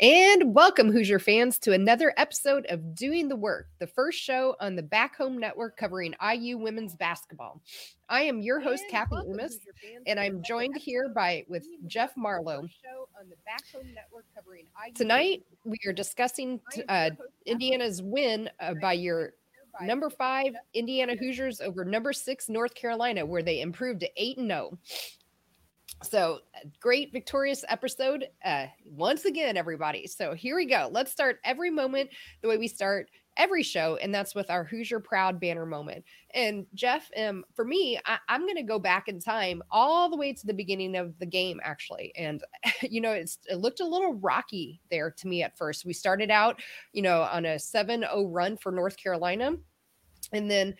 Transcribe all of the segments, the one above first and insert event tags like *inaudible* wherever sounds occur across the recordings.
And welcome, Hoosier fans, to another episode of Doing the Work, the first show on the Back Home Network covering IU women's basketball. I am your host, and Kathy Amos, and I'm joined here by with Jeff Marlow. Tonight, we are discussing uh, Indiana's win uh, by your number five Indiana Hoosiers over number six North Carolina, where they improved to eight and zero. So great, victorious episode uh, once again, everybody. So here we go. Let's start every moment the way we start every show, and that's with our Hoosier Proud banner moment. And Jeff, um, for me, I, am going to go back in time all the way to the beginning of the game, actually. And *laughs* you know, it looked a little rocky there to me at first. We started out, you know, on a 7-0 run for North Carolina, and then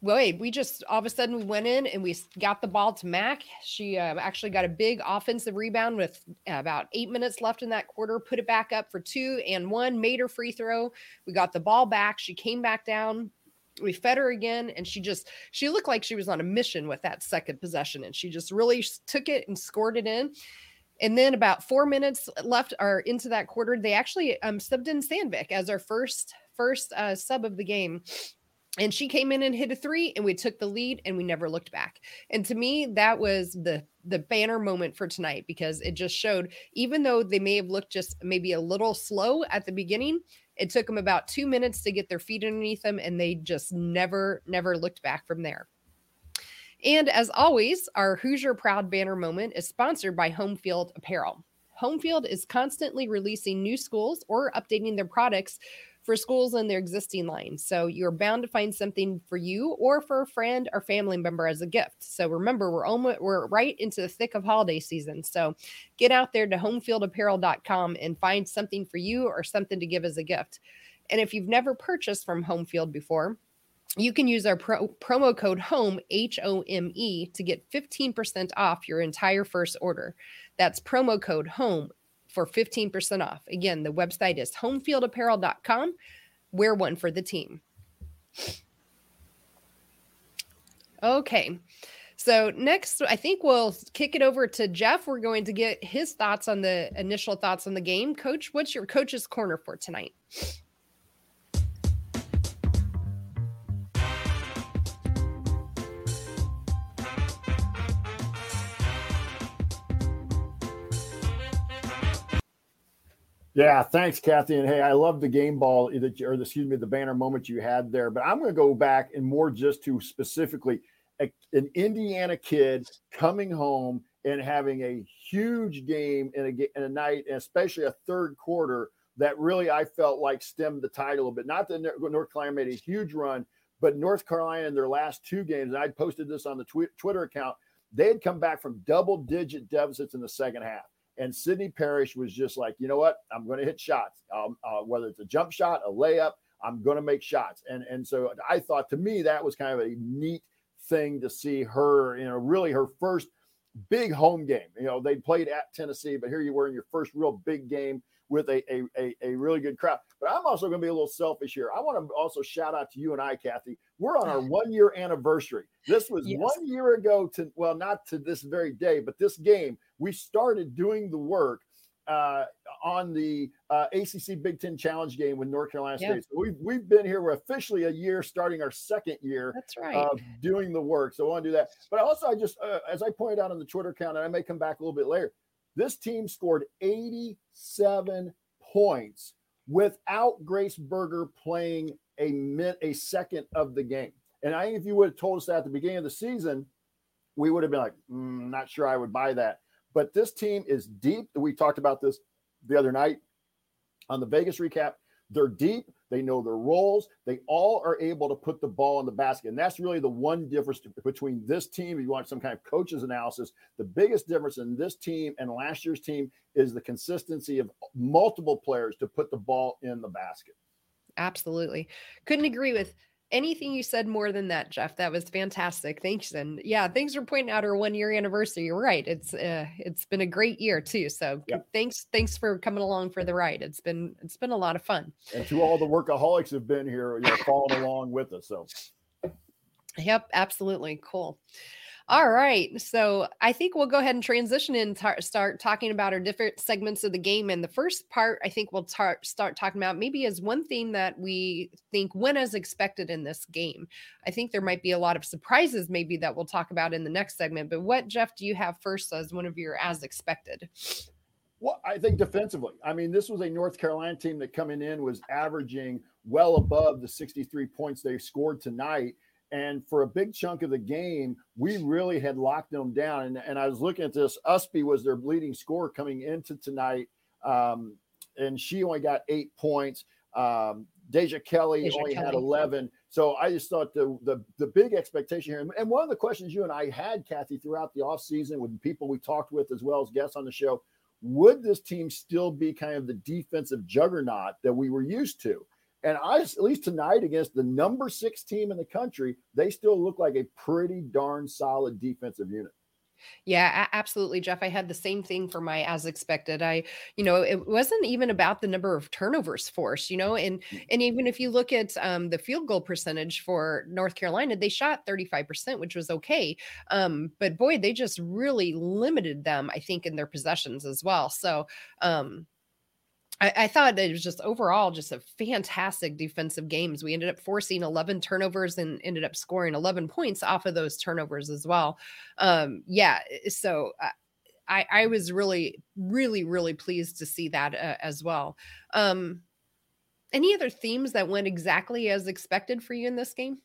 wait, we just all of a sudden we went in and we got the ball to Mac. She uh, actually got a big offensive rebound with about eight minutes left in that quarter, put it back up for two and one, made her free throw. We got the ball back. She came back down. We fed her again, and she just she looked like she was on a mission with that second possession, and she just really took it and scored it in. And then about four minutes left or into that quarter, they actually um, subbed in Sandvik as our first first uh, sub of the game and she came in and hit a three and we took the lead and we never looked back. And to me that was the the banner moment for tonight because it just showed even though they may have looked just maybe a little slow at the beginning it took them about two minutes to get their feet underneath them and they just never never looked back from there. And as always our hoosier proud banner moment is sponsored by home field apparel. Homefield is constantly releasing new schools or updating their products for schools in their existing lines. So you're bound to find something for you or for a friend or family member as a gift. So remember, we're almost we're right into the thick of holiday season. So get out there to homefieldapparel.com and find something for you or something to give as a gift. And if you've never purchased from Homefield before, you can use our pro- promo code HOME, H O M E, to get 15% off your entire first order. That's promo code HOME, for 15% off. Again, the website is homefieldapparel.com. Wear one for the team. Okay. So next, I think we'll kick it over to Jeff. We're going to get his thoughts on the initial thoughts on the game. Coach, what's your coach's corner for tonight? Yeah, thanks, Kathy. And hey, I love the game ball, or the, excuse me, the banner moment you had there. But I'm going to go back and more just to specifically a, an Indiana kid coming home and having a huge game in a, in a night, and especially a third quarter that really I felt like stemmed the tide a little bit. Not that North Carolina made a huge run, but North Carolina in their last two games, and I posted this on the tw- Twitter account, they had come back from double digit deficits in the second half. And Sydney Parrish was just like, you know what? I'm going to hit shots, um, uh, whether it's a jump shot, a layup. I'm going to make shots. And and so I thought to me that was kind of a neat thing to see her, you know, really her first big home game. You know, they played at Tennessee, but here you were in your first real big game with a, a, a, a, really good crowd. But I'm also going to be a little selfish here. I want to also shout out to you and I, Kathy. We're on our *laughs* one year anniversary. This was yes. one year ago to, well, not to this very day, but this game, we started doing the work uh, on the uh, ACC Big Ten Challenge game with North Carolina State. So we've, we've been here. We're officially a year, starting our second year. That's right. Of doing the work. So I want to do that. But also, I just, uh, as I pointed out on the Twitter account, and I may come back a little bit later, this team scored 87 points without Grace Berger playing a minute, a second of the game. And I think if you would have told us that at the beginning of the season, we would have been like, mm, not sure I would buy that. But this team is deep. We talked about this the other night on the Vegas recap. They're deep. They know their roles. They all are able to put the ball in the basket. And that's really the one difference between this team. If you want some kind of coaches analysis, the biggest difference in this team and last year's team is the consistency of multiple players to put the ball in the basket. Absolutely. Couldn't agree with anything you said more than that, Jeff. That was fantastic. Thanks. And yeah, thanks for pointing out our one year anniversary. You're right. It's uh, it's been a great year too. So yep. thanks thanks for coming along for the ride. It's been it's been a lot of fun. And to all the workaholics have been here, you know, following along with us. So Yep, absolutely. Cool. All right. So I think we'll go ahead and transition and tar- start talking about our different segments of the game. And the first part, I think we'll tar- start talking about maybe is one thing that we think went as expected in this game. I think there might be a lot of surprises, maybe that we'll talk about in the next segment. But what, Jeff, do you have first as one of your as expected? Well, I think defensively. I mean, this was a North Carolina team that coming in was averaging well above the 63 points they scored tonight and for a big chunk of the game, we really had locked them down. And, and I was looking at this. Ustby was their leading scorer coming into tonight. Um, and she only got eight points. Um, Deja Kelly Deja only Kelly. had 11. So I just thought the, the, the big expectation here, and one of the questions you and I had, Kathy, throughout the offseason with people we talked with as well as guests on the show, would this team still be kind of the defensive juggernaut that we were used to? And I, at least tonight, against the number six team in the country, they still look like a pretty darn solid defensive unit. Yeah, absolutely, Jeff. I had the same thing for my as expected. I, you know, it wasn't even about the number of turnovers forced, you know, and mm. and even if you look at um, the field goal percentage for North Carolina, they shot 35%, which was okay. Um, but boy, they just really limited them, I think, in their possessions as well. So um, I, I, thought it was just overall just a fantastic defensive games. We ended up forcing 11 turnovers and ended up scoring 11 points off of those turnovers as well. Um, yeah, eh, so uh, I, I was really, really, really pleased to see that uh, as well. Um, any other themes that went exactly as expected for you in this game?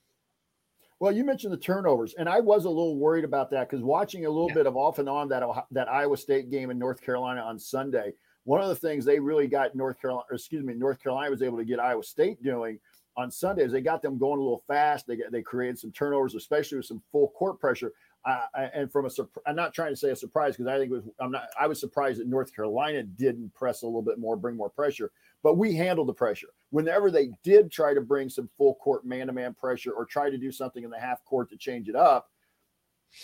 Well, you mentioned the turnovers, and I was a little worried about that because watching a little yeah. bit of off and on that that Iowa State game in North Carolina on Sunday, one of the things they really got North Carolina, excuse me, North Carolina was able to get Iowa State doing on Sundays. They got them going a little fast. They they created some turnovers, especially with some full court pressure. Uh, and from a, I'm not trying to say a surprise because I think was I'm not I was surprised that North Carolina didn't press a little bit more, bring more pressure, but we handled the pressure. Whenever they did try to bring some full court man to man pressure or try to do something in the half court to change it up,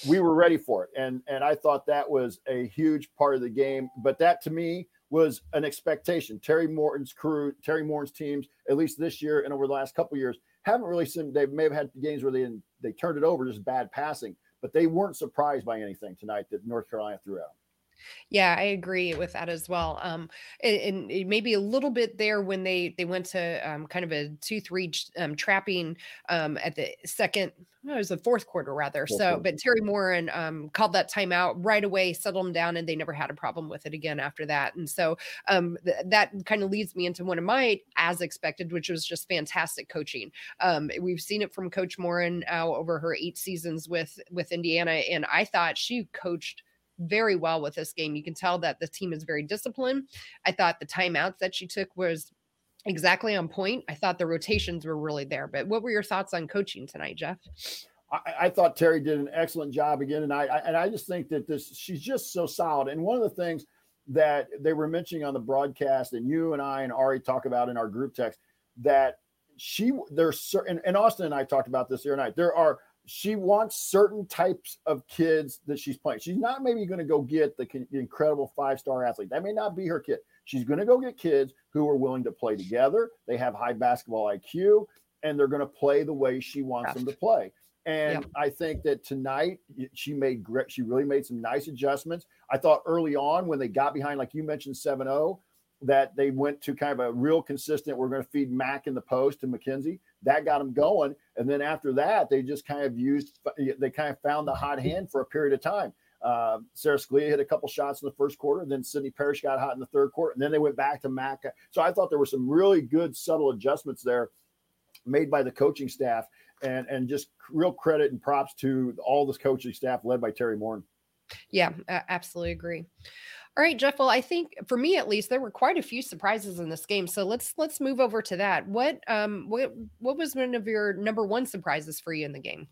we were ready for it. And and I thought that was a huge part of the game. But that to me was an expectation. Teri Moren's crew, Teri Moren's teams, at least this year and over the last couple years, haven't really seen. They may have had games where they they turned it over, just bad passing, but they weren't surprised by anything tonight that North Carolina threw out. Yeah, I agree with that as well. Um, and, and maybe a little bit there when they they went to um, kind of a two three um, trapping um, at the second. Oh, it was the fourth quarter rather. Fourth so, quarter. but Teri Moren um, called that timeout right away, settled them down, and they never had a problem with it again after that. And so um, th- that kind of leads me into one of my as expected, which was just fantastic coaching. Um, we've seen it from Coach Moren now over her eight seasons with with Indiana, and I thought she coached very well with this game. You can tell that the team is very disciplined. I thought the timeouts that she took was exactly on point. I thought the rotations were really there. But what were your thoughts on coaching tonight, Jeff? I, I thought Teri did an excellent job again, and I, I and I just think that this she's just so solid. And one of the things that they were mentioning on the broadcast, and you and I and Ari talk about in our group text, that she there's certain and Austin and I talked about this the other night. There are she wants certain types of kids that she's playing. She's not maybe going to go get the, the incredible five star athlete. That may not be her kid. She's going to go get kids who are willing to play together. They have high basketball IQ and they're going to play the way she wants them to play. And. I think that tonight she made great, she really made some nice adjustments. I thought early on when they got behind, like you mentioned, 7 0, that they went to kind of a real consistent, we're going to feed Mac in the post to Mackenzie. That got them going. And then after that, they just kind of used, they kind of found the hot hand for a period of time. Uh, Sara Scalia hit a couple shots in the first quarter. Then Sydney Parrish got hot in the third quarter. And then they went back to Mac. So I thought there were some really good, subtle adjustments there made by the coaching staff. And, and just real credit and props to all this coaching staff led by Teri Moren. Yeah, absolutely agree. All right, Jeff. Well, I think for me at least, there were quite a few surprises in this game. So let's let's move over to that. What um what what was one of your number one surprises for you in the game?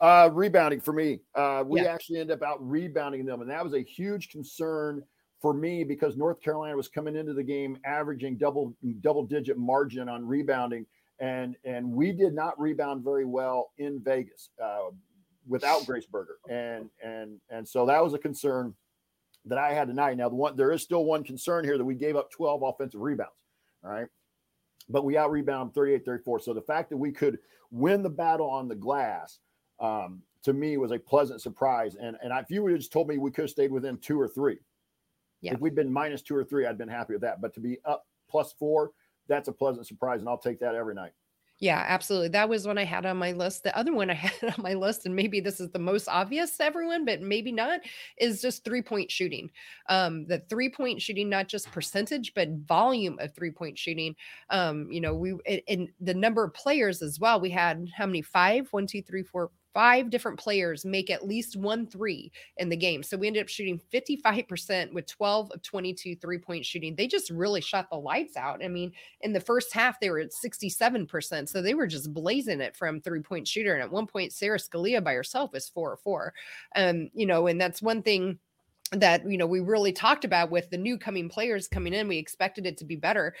Uh, rebounding for me. Uh, we yeah. actually ended up out rebounding them, and that was a huge concern for me because North Carolina was coming into the game averaging double double digit margin on rebounding, and and we did not rebound very well in Vegas uh, without Grace Berger, and and and so that was a concern that I had tonight. Now, the one there is still one concern here that we gave up 12 offensive rebounds. All right. But we out rebound 38 34. So the fact that we could win the battle on the glass, um, to me was a pleasant surprise. And and if you would have just told me we could have stayed within two or three, yeah. if we'd been minus two or three, I'd been happy with that. But to be up plus four, that's a pleasant surprise, and I'll take that every night. Yeah, absolutely. That was one I had on my list. The other one I *laughs* had on my list, and maybe this is the most obvious to everyone, but maybe not, is just three point shooting. Um, the three point shooting, not just percentage, but volume of three point shooting. Um, you know, we and the number of players as well. We had how many? Five, one, two, three, four, five different players make at least one three in the game. So we ended up shooting 55% with 12 of 22 three point shooting. They just really shot the lights out. I mean, in the first half, they were at 67%. So they were just blazing it from three point shooter. And at one point, Sara Scalia by herself was four or four. Um, you know, and that's one thing that you know we really talked about with the new coming players coming in we expected it to be better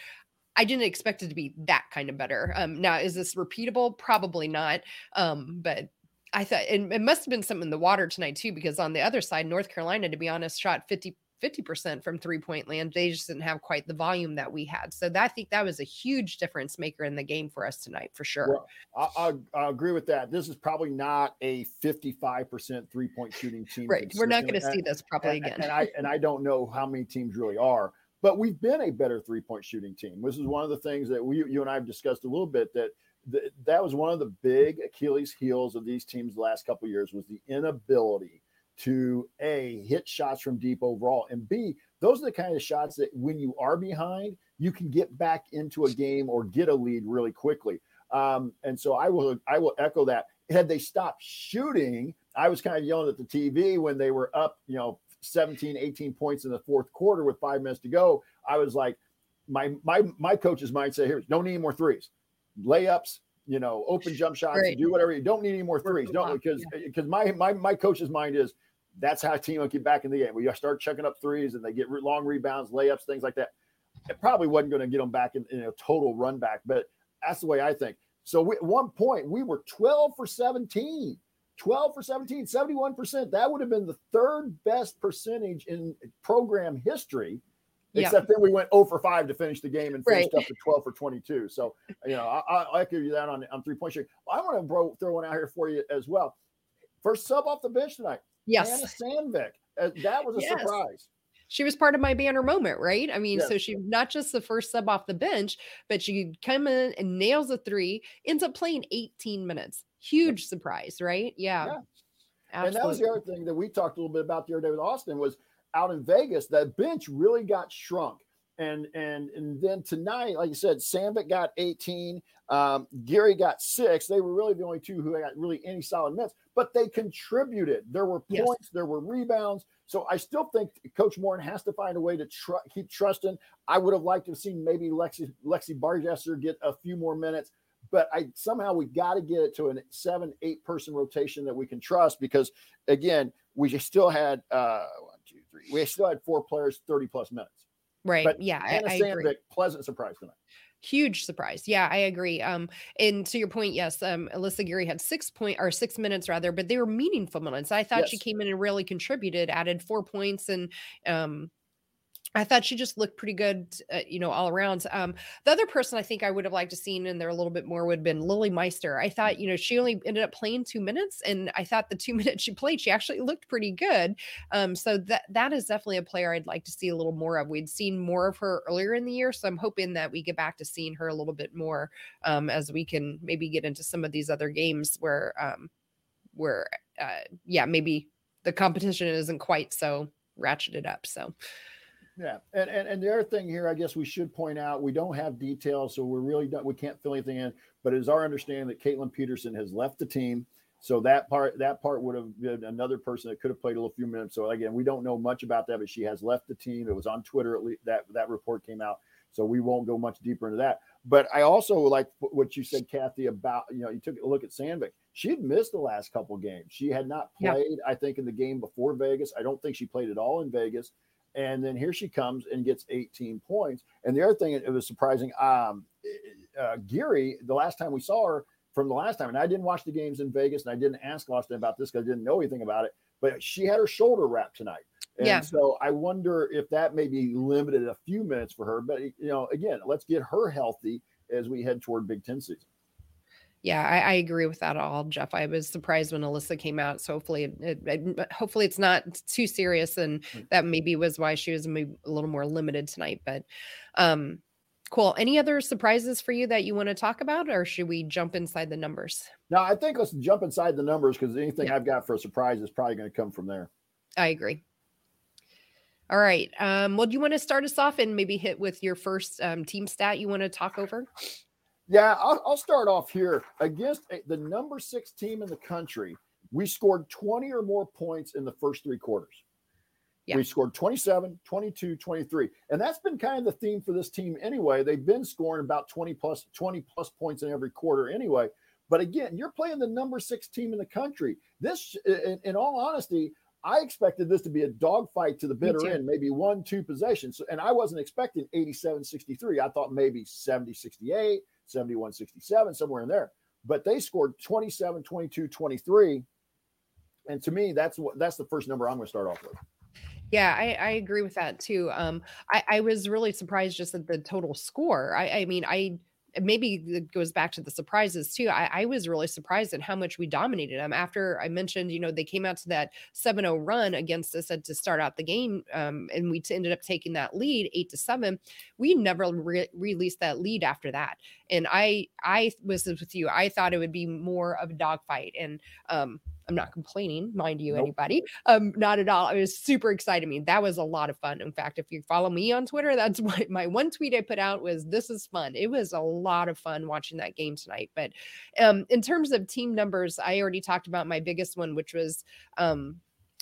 I didn't expect it to be that kind of better. Um, now, is this repeatable? Probably not. Um, but I thought it, it must have been something in the water tonight too, because on the other side, North Carolina, to be honest, shot 50 50% from three point land. They just didn't have quite the volume that we had. So that, I think that was a huge difference maker in the game for us tonight, for sure. Well, I, I, I, agree with that. This is probably not a 55% three point shooting team. Right. We're not going to see this probably and, again. And I, and I don't know how many teams really are, but we've been a better three point shooting team. This is one of the things that we, you and I have discussed a little bit that th- that was one of the big Achilles heels of these teams the last couple years was the inability to a hit shots from deep overall and b those are the kind of shots that when you are behind you can get back into a game or get a lead really quickly um, and so i will i will echo that had they stopped shooting i was kind of yelling at the tv when they were up you know 17 18 points in the fourth quarter with five minutes to go i was like my my my coach's mind said here don't need any more threes layups, you know, open jump shots, right. do whatever. You don't need any more threes. Don't because because my my my coach's mind is that's how a team will get back in the game. We start checking up threes and they get long rebounds, layups, things like that. It probably wasn't going to get them back in, in, a total run back, but that's the way I think. So we, at one point we were 12 for 17. 12 for 17, 71%. That would have been the third best percentage in program history Except then we went 0 for 5 to finish the game and finished right. up to 12 for 22. So, you know, I, I, give you that on, on three point shooting. I want to bro, throw one out here for you as well. First sub off the bench tonight. Yes. Henna Sandvik. Uh, that was a yes. surprise. She was part of my banner moment, right? I mean, yes. so she not just the first sub off the bench, but she come in and nails a three, ends up playing 18 minutes. Huge surprise, right? Yeah. yeah. And that was the other thing that we talked a little bit about the other day with Austin was – out in Vegas, that bench really got shrunk. And and and then tonight, like you said, Sandvik got 18, um, Geary got six. They were really the only two who got really any solid minutes, but they contributed. There were points, yes. there were rebounds. So I still think Coach Moren has to find a way to tr- keep trusting. I would have liked to have seen maybe Lexi Lexi Bargesser get a few more minutes, but I somehow we got to get it to a seven, eight person rotation that we can trust because again, we still had uh, three. We still had four players, 30 plus minutes. Right. But yeah. Henna I, I Sandvik, agree. pleasant surprise tonight. Huge surprise. Yeah, I agree. Um, and to your point, yes, um, Alyssa Geary had six point or six minutes rather, but they were meaningful minutes. I thought yes. she came in and really contributed, added four points and um I thought she just looked pretty good, uh, you know, all around. Um, the other person I think I would have liked to seen in there a little bit more would have been Lilly Meister. I thought, you know, she only ended up playing two minutes, and I thought the two *laughs* minutes she played, she actually looked pretty good. Um, so that that is definitely a player I'd like to see a little more of. We'd seen more of her earlier in the year, so I'm hoping that we get back to seeing her a little bit more um, as we can maybe get into some of these other games where, um, where, uh, yeah, maybe the competition isn't quite so ratcheted up. So. Yeah, and, and and the other thing here, I guess we should point out, we don't have details, so we're really not, we can't fill anything in. But it is our understanding that Kaitlin Peterson has left the team, so that part that part would have been another person that could have played a little few minutes. So again, we don't know much about that, but she has left the team. It was on Twitter at least that that report came out, so we won't go much deeper into that. But I also like what you said, Kathy, about you know you took a look at Sandvik. She had missed the last couple games. She had not played, yeah. I think, in the game before Vegas. I don't think she played at all in Vegas. And then here she comes and gets 18 points. And the other thing, it was surprising. Um, uh, Geary, the last time we saw her from the last time, and I didn't watch the games in Vegas, and I didn't ask Austin about this because I didn't know anything about it. But she had her shoulder wrapped tonight. And yeah. so I wonder if that maybe limited a few minutes for her. But you know, again, let's get her healthy as we head toward Big Ten season. Yeah, I, I, agree with that all, Jeff. I was surprised when Alyssa came out. So hopefully, it, it, hopefully it's not too serious, and hmm. that maybe was why she was a little more limited tonight. But um, cool. Any other surprises for you that you want to talk about, or should we jump inside the numbers? No, I think let's jump inside the numbers because anything yeah. I've got for a surprise is probably going to come from there. I agree. All right. Um, well, do you want to start us off and maybe hit with your first um, team stat you want to talk over? Yeah, I'll, I'll start off here. Against the number six team in the country, we scored 20 or more points in the first three quarters. Yeah. We scored 27, 22, 23. And that's been kind of the theme for this team anyway. They've been scoring about 20 plus 20 plus points in every quarter anyway. But again, you're playing the number six team in the country. This, in, in all honesty, I expected this to be a dogfight to the bitter end, maybe one, two possessions. And I wasn't expecting 87 63. I thought maybe 70 68, 71 67, somewhere in there. But they scored 27, 22, 23. And to me, that's what that's the first number I'm going to start off with. Yeah, I, I agree with that too. Um, I, I was really surprised just at the total score. I, I mean, I maybe it goes back to the surprises too. I, I, was really surprised at how much we dominated them. After I mentioned, you know, they came out to that 7-0 run against us to start out the game, um, and we t- ended up taking that lead eight to seven. We never re- released that lead after that. And I, I was with you. I thought it would be more of a dogfight, and um, I'm not complaining, mind you, nope. anybody. Um, not at all. I was super excited I mean, That was a lot of fun. In fact, if you follow me on Twitter, that's *laughs* what my one tweet I put out was this is fun. It was a lot of fun watching that game tonight. But um, in terms of team numbers, I already talked about my biggest one, which was um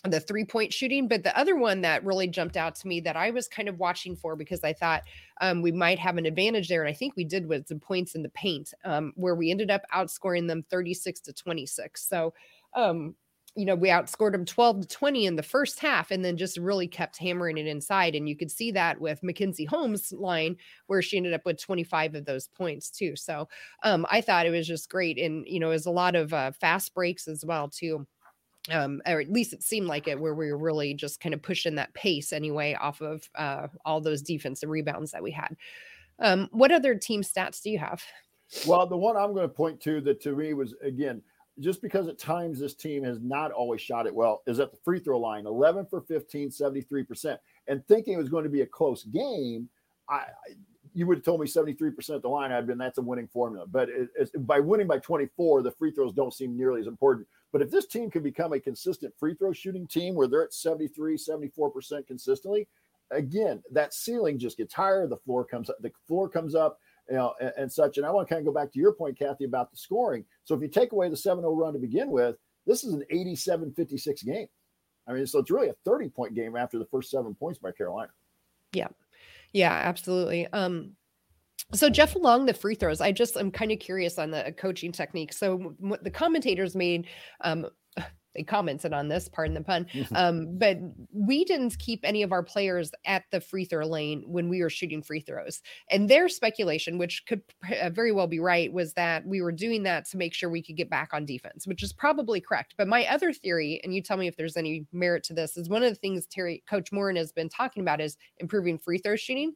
the three point shooting. But the other one that really jumped out to me that I was kind of watching for because I thought um, we might have an advantage there. And I think we did with the points in the paint, um, where we ended up outscoring them 36 to 26. So um, you know, we outscored them 12 to 20 in the first half and then just really kept hammering it inside. And you could see that with Mackenzie Holmes' line, where she ended up with 25 of those points, too. So um, I thought it was just great. And, you know, it was a lot of uh, fast breaks as well, too. Um, or at least it seemed like it, where we were really just kind of pushing that pace anyway off of uh, all those defensive rebounds that we had. Um, what other team stats do you have? Well, the one I'm going to point to that to me was again just because at times this team has not always shot it well, is at the free throw line 11 for 15, 73%. And thinking it was going to be a close game, I, you would have told me 73% at the line, I'd been that's a winning formula. But it, by winning by 24, the free throws don't seem nearly as important. But if this team can become a consistent free throw shooting team where they're at 73, 74% consistently, again, that ceiling just gets higher. The floor comes up, the floor comes up you know, and, and, such. And I want to kind of go back to your point, Kathy, about the scoring. So if you take away the 7 0 run to begin with, this is an 87 56 game. I mean, so it's really a 30 point game after the first seven points by Carolina. Yeah. Yeah, absolutely. Um, so Jeff, along the free throws, I just I'm kind of curious on the coaching technique. So what the commentators made um, commented on this, pardon the pun. Mm-hmm. Um, but we didn't keep any of our players at the free throw lane when we were shooting free throws. And their speculation, which could uh, very well be right, was that we were doing that to make sure we could get back on defense, which is probably correct. But my other theory, and you tell me if there's any merit to this, is one of the things Teri Coach Moren has been talking about is improving free throw shooting.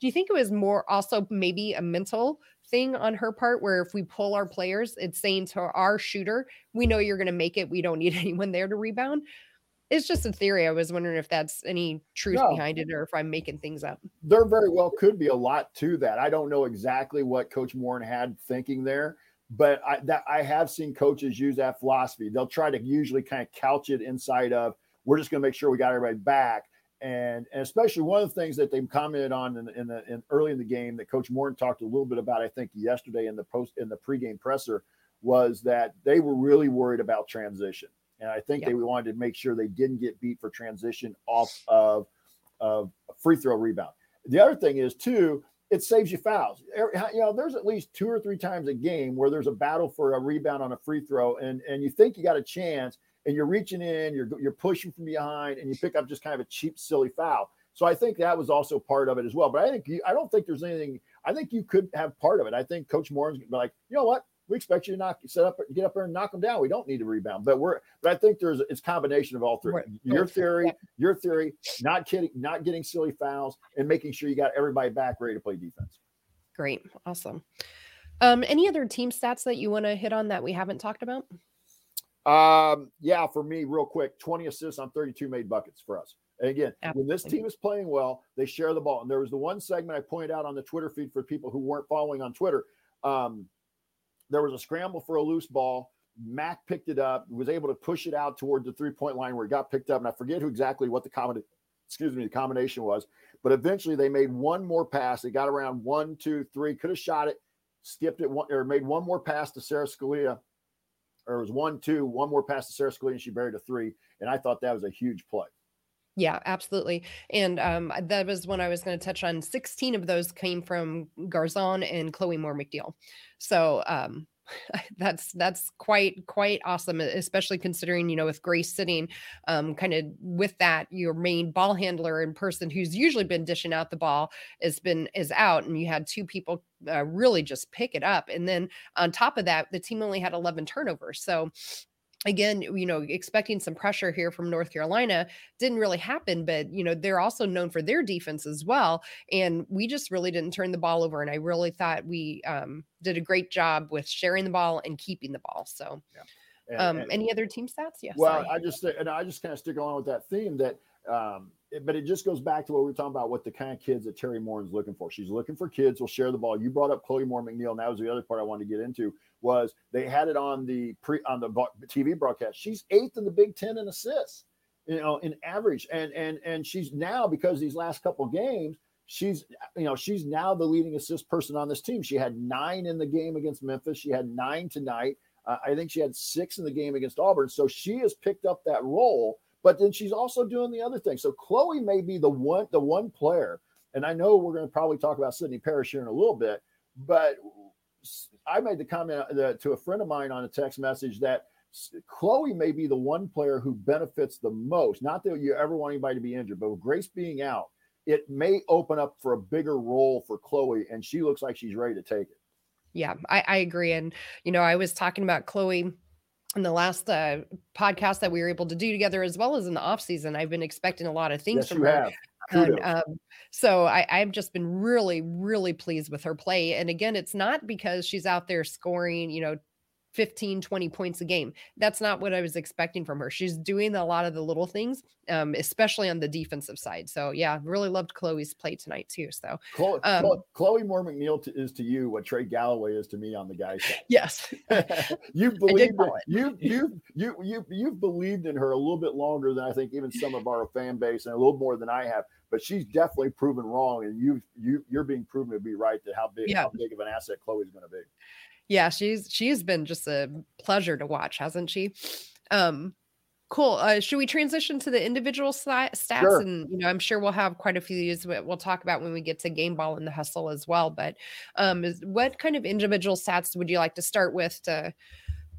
Do you think it was more also maybe a mental thing on her part where if we pull our players, it's saying to our shooter, we know you're going to make it. We don't need *laughs* anyone there to rebound. It's just a theory. I was wondering if that's any truth no. behind it or if I'm making things up. There very well could be a lot to that. I don't know exactly what Coach Moren had thinking there, but I, that I have seen coaches use that philosophy. They'll try to usually kind of couch it inside of we're just going to make sure we got everybody back and, and especially one of the things that they commented on in, in the in early in the game that Coach Moren talked a little bit about, I think yesterday in the post in the pregame presser, was that they were really worried about transition, and I think they wanted to make sure they didn't get beat for transition off of of free throw rebound. The other thing is too, it saves you fouls. You know, there's at least two or three times a game where there's a battle for a rebound on a free throw, and and you think you got a chance, and you're reaching in, you're you're pushing from behind, and you pick up just kind of a cheap, silly foul. So I think that was also part of it as well. But I think you, I don't think there's anything. I think you could have part of it. I think Coach Moren's gonna be like, you know what? We expect you to knock, set up, get up there and knock them down. We don't need to rebound, but we're. But I think there's it's combination of all three. Right. Your theory, your theory, not kidding, not getting silly fouls, and making sure you got everybody back ready to play defense. Great, awesome. Um, any other team stats that you want to hit on that we haven't talked about? Um, yeah, for me, real quick, 20 assists on 32 made buckets for us. And again, Absolutely. when this team is playing well, they share the ball. And there was the one segment I pointed out on the Twitter feed for people who weren't following on Twitter. Um, there was a scramble for a loose ball. Mac picked it up, was able to push it out toward the three point line where it got picked up. And I forget who exactly what the combination, excuse me, the combination was. But eventually they made one more pass. They got around one, two, three, could have shot it, skipped it, one, or made one more pass to Sara Scalia. Or it was one, two, one more pass to Sara Scalia, and she buried a three. And I thought that was a huge play. Yeah, absolutely. And um, that was when I was going to touch on 16 of those came from Garzon and Chloe Moore McNeil. So um, *laughs* that's that's quite quite awesome especially considering you know with grace sitting um kind of with that your main ball handler and person who's usually been dishing out the ball has been is out and you had two people uh, really just pick it up and then on top of that the team only had 11 turnovers so again, you know, expecting some pressure here from North Carolina didn't really happen, but you know, they're also known for their defense as well. And we just really didn't turn the ball over. And I really thought we um, did a great job with sharing the ball and keeping the ball. So, yeah. and, um, and, any other team stats? Yes. Well, I just and I just kind of stick along with that theme that um, but it just goes back to what we were talking about what the kind of kids that Teri Moren is looking for. She's looking for kids who'll share the ball. You brought up Chloe Moore McNeil, and that was the other part I wanted to get into was they had it on the pre on the TV broadcast. She's eighth in the Big Ten in assists, you know, in average, and and and she's now because these last couple games, she's you know she's now the leading assist person on this team. She had nine in the game against Memphis. She had nine tonight. Uh, I think she had six in the game against Auburn. So she has picked up that role. But then she's also doing the other thing. So Chloe may be the one the one player, and I know we're going to probably talk about Sydney Parrish here in a little bit, but I made the comment uh, to a friend of mine on a text message that Chloe may be the one player who benefits the most. Not that you ever want anybody to be injured, but with Grace being out, it may open up for a bigger role for Chloe, and she looks like she's ready to take it. Yeah, I, I agree. And, you know, I was talking about Chloe in the last uh, podcast that we were able to do together, as well as in the off season. I've been expecting a lot of things yes, from her. Have. And, um, so I, I've just been really, really pleased with her play. And again, it's not because she's out there scoring, you know, 15 20 points a game. That's not what i was expecting from her. She's doing a lot of the little things um, especially on the defensive side. So yeah really loved chloe's play tonight too so chloe, um, chloe moore mcneil to, is to you what trey galloway is to me on the guys *laughs* side. Yes. *laughs* You believe you you you you you've believed in her a little bit longer than i think even some of our fan base and a little more than i have but she's definitely proven wrong and you you you're being proven to be right that how big yeah. how big of an asset chloe's going to be yeah, she's she's been just a pleasure to watch, hasn't she? Um, cool. Uh, should we transition to the individual stats? Sure. And you know, I'm sure we'll have quite a few of these we'll talk about when we get to game ball and the hustle as well. But um, is, what kind of individual stats would you like to start with to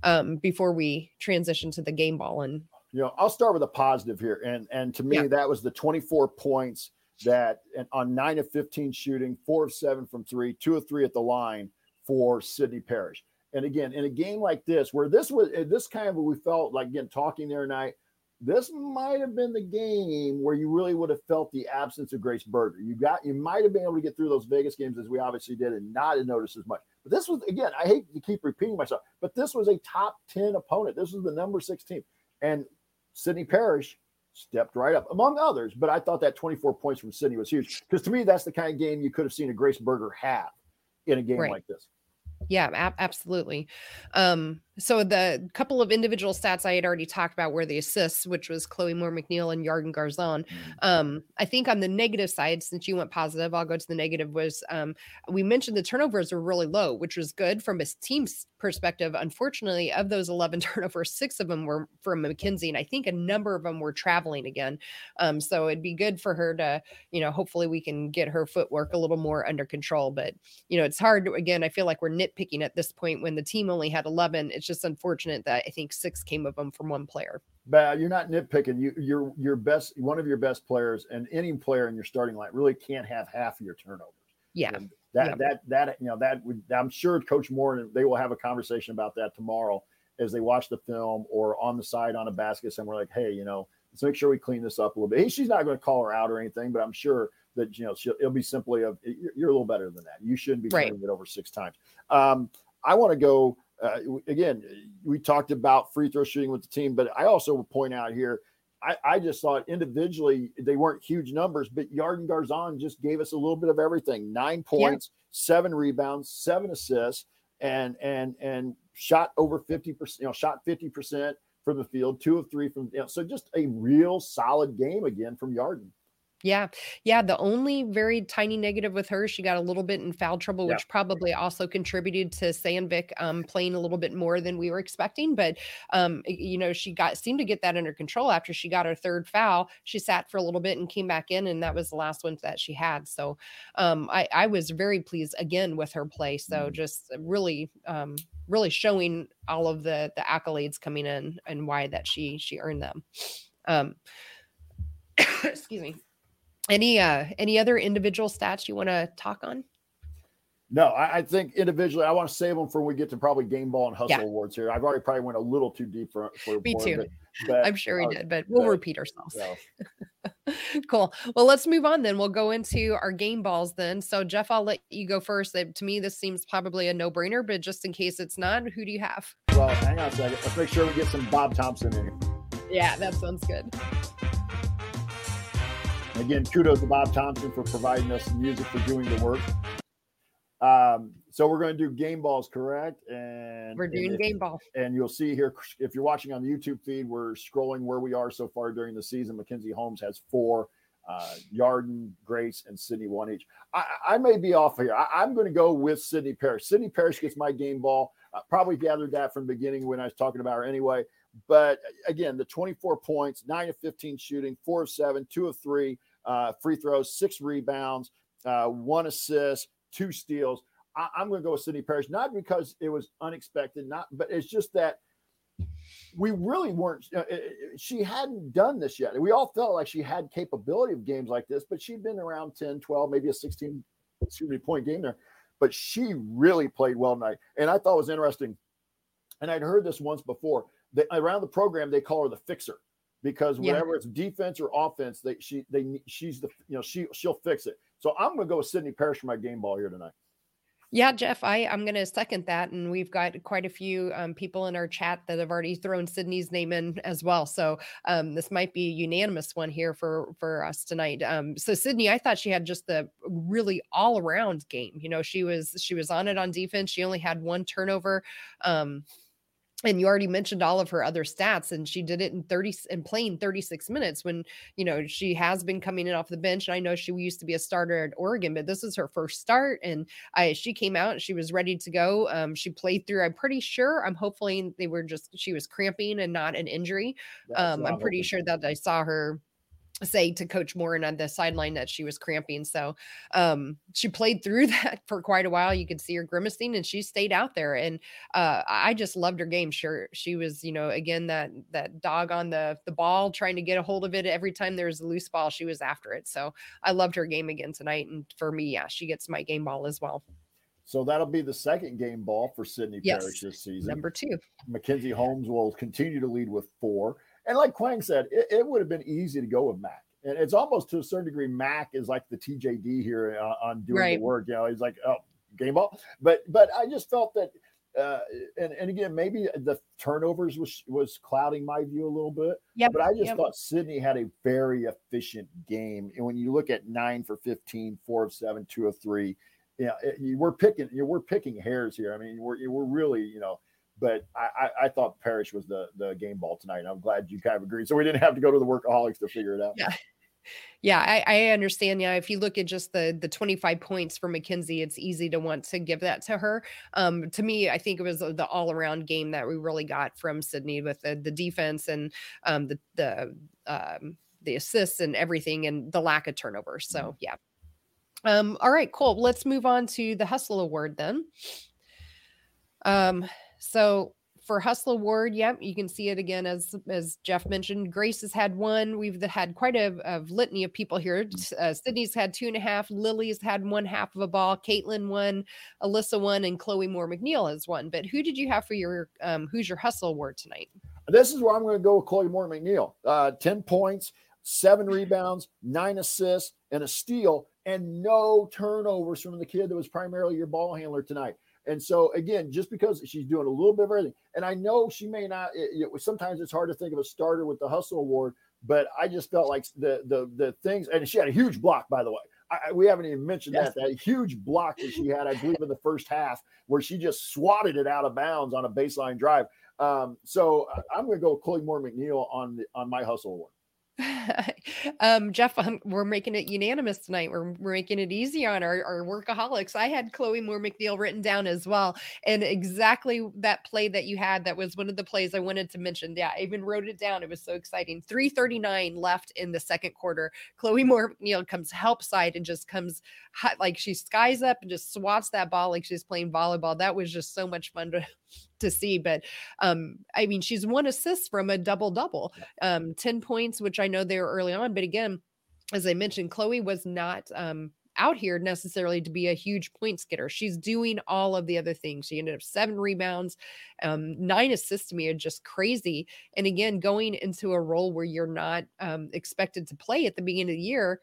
um before we transition to the game ball and you know i'll start with a positive here and and to me yeah. that was the 24 points that and on 9 of 15 shooting 4 of 7 from 3 2 of 3 at the line for Sydney Parrish. And again, in a game like this, where this was eh, this kind of we felt like again talking there tonight, this might have been the game where you really would have felt the absence of Grace Berger. You got you might have been able to get through those Vegas games as we obviously did and not have noticed as much. But this was again, I hate to keep repeating myself, but this was a top 10 opponent. This was the number six team. And Sydney Parrish stepped right up, among others. But I thought that 24 points from Sydney was huge. Because to me, that's the kind of game you could have seen a Grace Berger have in a game right. like this. Yeah, ab- absolutely. Um, so the couple of individual stats I had already talked about were the assists, which was Chloe Moore McNeil and Yarden Garzon. Mm-hmm. Um, I think on the negative side, since you went positive, I'll go to the negative. Was um, we mentioned the turnovers were really low, which was good from a team's perspective. Unfortunately, of those 11 *laughs* turnovers, six of them were from Mackenzie, and I think a number of them were traveling again. Um, so it'd be good for her to, you know, hopefully we can get her footwork a little more under control. But you know, it's hard. Again, I feel like we're nitpicking at this point when the team only had 11. It's just unfortunate that I think six came of them from one player. But you're not nitpicking. You, you're your best, one of your best players, and any player in your starting line really can't have half of your turnovers. Yeah. And that yeah. that that you know that would. I'm sure Coach Moore they will have a conversation about that tomorrow as they watch the film or on the side on a basket. And we're like, hey, you know, let's make sure we clean this up a little bit. She's not going to call her out or anything, but I'm sure that you know she'll it'll be simply of you're a little better than that. You shouldn't be right. it over six times. Um, I want to go uh, again. We talked about free throw shooting with the team, but I also will point out here. I, I just thought individually they weren't huge numbers, but Yarden Garzon just gave us a little bit of everything: nine points, yeah. seven rebounds, seven assists, and and and shot over fifty percent. You know, shot fifty percent from the field, two of three from. You know, so just a real solid game again from Yarden. Yeah. Yeah. The only very tiny negative with her, she got a little bit in foul trouble, yeah. which probably also contributed to Sandvik um, playing a little bit more than we were expecting. But, um, you know, she got seemed to get that under control after she got her third foul. She sat for a little bit and came back in, and that was the last one that she had. So um, I, I was very pleased again with her play. So mm just really, um, really showing all of the the accolades coming in and why that she she earned them. Um, *coughs* excuse me. Any uh any other individual stats you want to talk on? No, I, I, think individually, I want to save them for when we get to probably game ball and hustle yeah. awards here. I've already probably went a little too deep for, for me too. But, but, I'm sure we uh, did, but we'll but, repeat ourselves. *laughs* cool. Well, let's move on then. We'll go into our game balls then. So, Jeff, I'll let you go first. To me, this seems probably a no brainer, but just in case it's not, who do you have? Well, hang on a second. Let's make sure we get some Bob Thompson in here. Yeah, that sounds good. Again, kudos to Bob Thompson for providing us the music for doing the work. Um, so we're going to do game balls, correct? And we're doing and game ball. And you'll see here if you're watching on the YouTube feed, we're scrolling where we are so far during the season. Mackenzie Holmes has four, uh, Yarden, Grace, and Sydney one each. I, I may be off here. I, am going to go with Sydney Parrish. Sydney Parrish gets my game ball. Uh, probably gathered that from the beginning when I was talking about her anyway. But again, the 24 points, nine of 15 shooting, four of seven, two of three uh, free throws, six rebounds, uh, one assist, two steals. I, am going to go with Sydney Parrish, not because it was unexpected, not, but it's just that we really weren't. Uh, she hadn't done this yet. We all felt like she had capability of games like this, but she'd been around 10, 12, maybe a 16 excuse me, point game there. But she really played well tonight. And I thought it was interesting. And I'd heard this once before. That around the program, they call her the fixer because whenever yeah. it's defense or offense, they she they she's the you know she she'll fix it. So I'm going to go with Sydney Parrish for my game ball here tonight. Yeah, Jeff, I I'm going to second that, and we've got quite a few um, people in our chat that have already thrown Sydney's name in as well. So um, this might be a unanimous one here for for us tonight. Um, so Sydney, I thought she had just the really all around game. You know, she was she was on it on defense. She only had one turnover. Um, and you already mentioned all of her other stats and she did it in 30 and playing 36 minutes when you know she has been coming in off the bench and i know she used to be a starter at oregon but this is her first start and I, she came out and she was ready to go um, she played through i'm pretty sure i'm hopefully they were just she was cramping and not an injury um, i'm pretty sure that i saw her say to coach Moren on the sideline that she was cramping. So um, she played through *laughs* that for quite a while. You could see her grimacing and she stayed out there. And uh, i just loved her game. Sure she was you know again that that dog on the the ball trying to get a hold of it every time there was a loose ball she was after it. So i loved her game again tonight. And for me yeah she gets my game ball as well. So that'll be the second game ball for Sydney yes, Parrish this season. Number two. Mackenzie Holmes will continue to lead with four. And like Quang said, it, it would have been easy to go with Mac. And it's almost to a certain degree, Mac is like the TJD here on, uh, on doing right. the work. You know, he's like, oh, game ball. But but I just felt that uh, and, and again, maybe the turnovers was was clouding my view a little bit. Yeah. But I just yep. thought Sydney had a very efficient game. And when you look at nine for 15, four of seven, two of three, you know, it, we're picking you we're picking hairs here. I mean, we're we're really, you know, but I, I, I, thought Parrish was the the game ball tonight. and I'm glad you kind of agreed. So we didn't have to go to the workaholics to figure it out. Yeah. Yeah, I, I understand. Yeah, if you look at just the the 25 points for Mackenzie, it's easy to want to give that to her. Um, to me, I think it was the all around game that we really got from Sydney with the, the defense and um, the the um, the assists and everything, and the lack of turnovers. So mm-hmm. yeah. Um, all right, cool. Let's move on to the Hustle Award then. Um, so for Hustle Award, yep, you can see it again as as Jeff mentioned. Grace has had one. We've had quite a, a litany of people here. Uh, Sydney's had two and a half. Lily's had one half of a ball. Caitlin won. Alyssa won, and Chloe Moore McNeil has won. But who did you have for your um, who's your Hustle Award tonight? This is where I'm going to go with Chloe Moore McNeil. Uh, Ten points, seven rebounds, nine assists, and a steal. and no turnovers from the kid that was primarily your ball handler tonight. And so again, just because she's doing a little bit of everything, and I know she may not. It, it, sometimes it's hard to think of a starter with the hustle award, but I just felt like the the the things, and she had a huge block, by the way. I, we haven't even mentioned yes. that that huge block that she had, I believe, in the first half, where she just swatted it out of bounds on a baseline drive. Um, so I'm going to go Chloe Moore McNeil on the, on my hustle award. *laughs* um, Jeff, um, we're making it unanimous tonight. We're, we're making it easy on our, our workaholics. I had Chloe Moore McNeil written down as well. And exactly that play that you had, that was one of the plays I wanted to mention. Yeah, I even wrote it down. It was so exciting. 339 left in the second quarter. Chloe Moore McNeil comes help side and just comes hot, like she skies up and just swats that ball like she's playing volleyball. That was just so much fun to to see. But um, I mean, she's one assist from a double double, um, 10 points, which I know they were early on. But again, as I mentioned, Chloe was not um, out here necessarily to be a huge points getter. She's doing all of the other things. She ended up seven rebounds, um, nine assists to me are just crazy. And again, going into a role where you're not um, expected to play at the beginning of the year,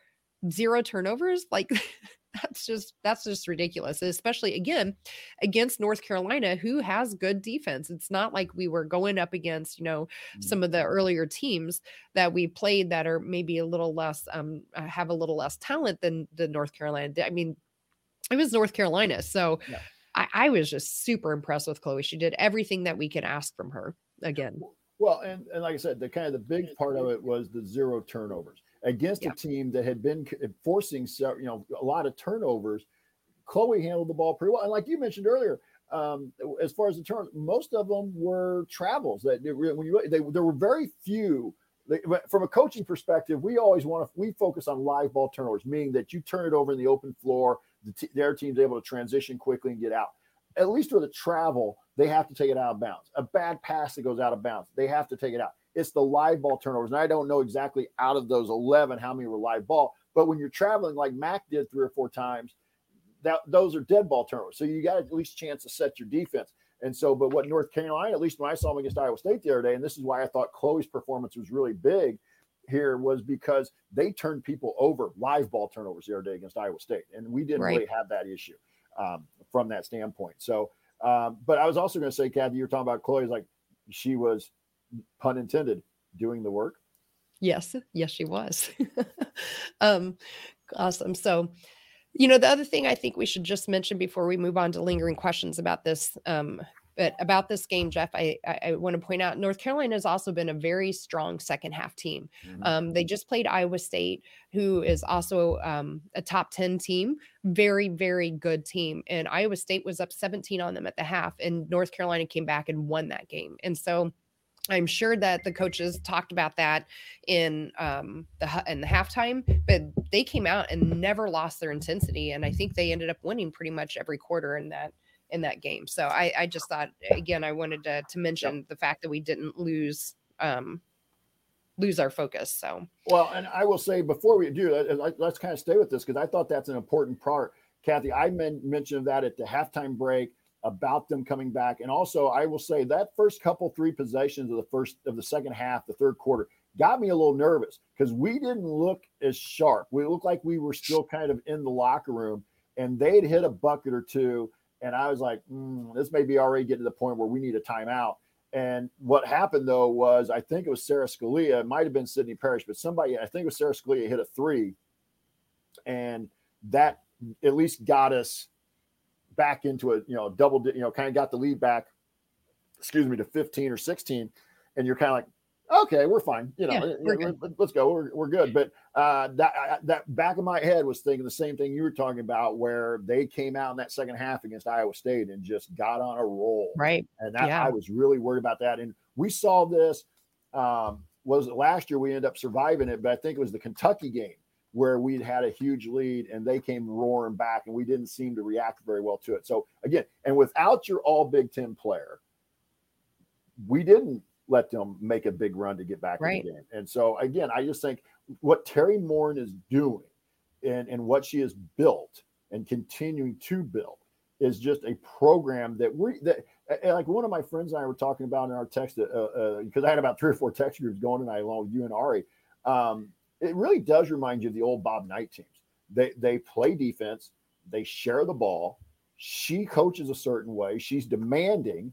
zero turnovers, like *laughs* that's just that's just ridiculous especially again against north carolina who has good defense. It's not like we were going up against you know mm. some of the earlier teams that we played that are maybe a little less um uh, have a little less talent than the north carolina. I mean it was north carolina so yeah. I, I was just super impressed with chloe. She did everything that we could ask from her again. Well and, and like i said the kind of the big part of it was the zero turnovers against yeah. a team that had been forcing you know a lot of turnovers. Chloe handled the ball pretty well, and like you mentioned earlier, um, as far as the turn, most of them were travels. That when you they, there were very few. They, from a coaching perspective, we always want to we focus on live ball turnovers, meaning that you turn it over in the open floor, the t- their team's able to transition quickly and get out. At least with a travel, they have to take it out of bounds. A bad pass that goes out of bounds, they have to take it out. It's the live ball turnovers. And I don't know exactly out of those 11 how many were live ball. But when you're traveling like Mac did three or four times, that those are dead ball turnovers. So you got at least chance to set your defense. And so, but what North Carolina, at least when I saw them against Iowa State the other day, and this is why I thought Chloe's performance was really big here, was because they turned people over live ball turnovers the other day against Iowa State. And we didn't right. really have that issue um, from that standpoint. So, um, but I was also going to say, Kathy, you were talking about Chloe's like she was pun intended, doing the work? Yes, yes, she was. *laughs* um, awesome. So, you know, the other thing I think we should just mention before we move on to lingering questions about this, um, but about this game, Jeff, I, I, I want to point out North Carolina has also been a very strong second half team. Mm-hmm. Um, they just played Iowa State, who is also um, a top 10 team, very, very good team. And Iowa State was up 17 on them at the half, and North Carolina came back and won that game. And so, I'm sure that the coaches talked about that in um, the in the halftime, but they came out and never lost their intensity, and I think they ended up winning pretty much every quarter in that in that game. So I, I just thought again I wanted to to mention the fact that we didn't lose um, lose our focus. So well, and I will say before we do, let's kind of stay with this because I thought that's an important part. Kathy, I men- mentioned that at the halftime break about them coming back. And also, I will say that first couple three possessions of the first of the second half, the third quarter, got me a little nervous because we didn't look as sharp. We looked like we were still kind of in the locker room, and they'd hit a bucket or two, and I was like, mm, this may be already getting to the point where we need a timeout. And what happened though was I think it was Sara Scalia, it might have been Sydney Parrish, but somebody, I think it was Sara Scalia, hit a three, and that at least got us back into a you know double you know kind of got the lead back excuse me to 15 or 16 and you're kind of like okay we're fine you know yeah, we're let's go we're, we're good. But uh, that that back of my head was thinking the same thing you were talking about where they came out in that second half against iowa state and just got on a roll. Right. And that yeah. i was really worried about that. And we saw this um, was last year? We ended up surviving it but i think it was the kentucky game where we'd had a huge lead and they came roaring back and we didn't seem to react very well to it. So again, and without your all Big Ten player, we didn't let them make a big run to get back right. in the game. And so again, I just think what Teri Moren is doing and, and what she has built and continuing to build is just a program that we that like one of my friends and I were talking about in our text because uh, uh, I had about three or four text groups going tonight along with you and Ari. Um, it really does remind you of the old Bob Knight teams. They they play defense. They share the ball. She coaches a certain way. She's demanding,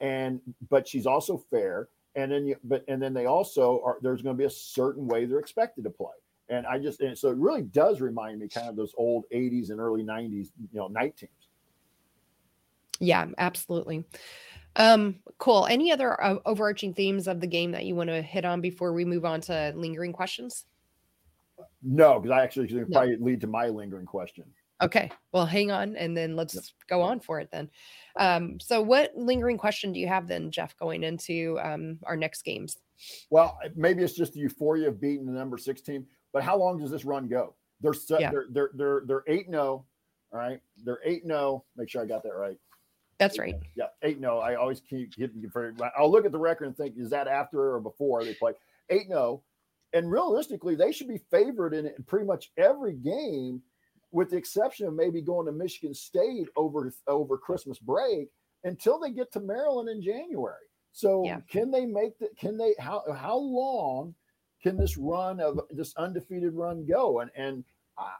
and but she's also fair. And then you, but and then they also are. There's going to be a certain way they're expected to play. And I just and so it really does remind me kind of those old 80s and early 90s, you know, Knight teams. Yeah, absolutely. Um, cool. Any other uh, overarching themes of the game that you want to hit on before we move on to lingering questions? No, because I actually no. probably lead to my lingering question. Okay. Well, hang on and then let's yep. go on for it then. Um, so what lingering question do you have then, Jeff, going into um, our next games? Well, maybe it's just the euphoria of beating the number six team, but how long does this run go? They're set, yeah. they're they're they're they're eight and zero. Oh, all right. They're eight and zero. Oh. Make sure I got that right. That's right. Yeah, eight. No, I always keep getting. Very, I'll look at the record and think, is that after or before they play eight? No, and realistically, they should be favored in pretty much every game, with the exception of maybe going to Michigan State over over Christmas break until they get to Maryland in January. So yeah. can they make the? Can they? How how long can this run of this undefeated run go? And and I,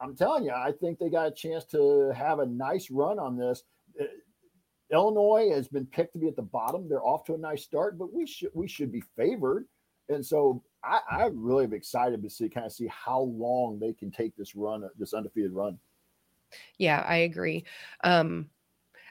I'm telling you, I think they got a chance to have a nice run on this uh, Illinois has been picked to be at the bottom. They're off to a nice start, but we should we should be favored. And so I, I really am excited to see kind of see how long they can take this run, this undefeated run. Yeah, I agree. Um,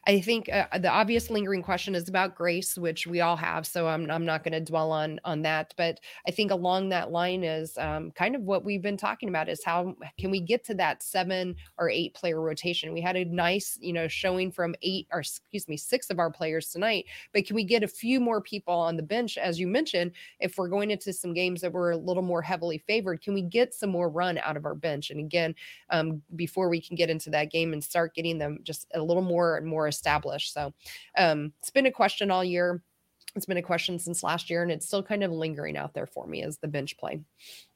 I think uh, the obvious lingering question is about grace, which we all have. So I'm, I'm not going to dwell on on that. But I think along that line is um, kind of what we've been talking about is how can we get to that seven or eight player rotation? We had a nice, you know, showing from eight or excuse me, six of our players tonight. But can we get a few more people on the bench, as you mentioned, if we're going into some games that were a little more heavily favored? Can we get some more run out of our bench? And again, um, before we can get into that game and start getting them just a little more and more established. So um, it's been a question all year. It's been a question since last year, and it's still kind of lingering out there for me as the bench play.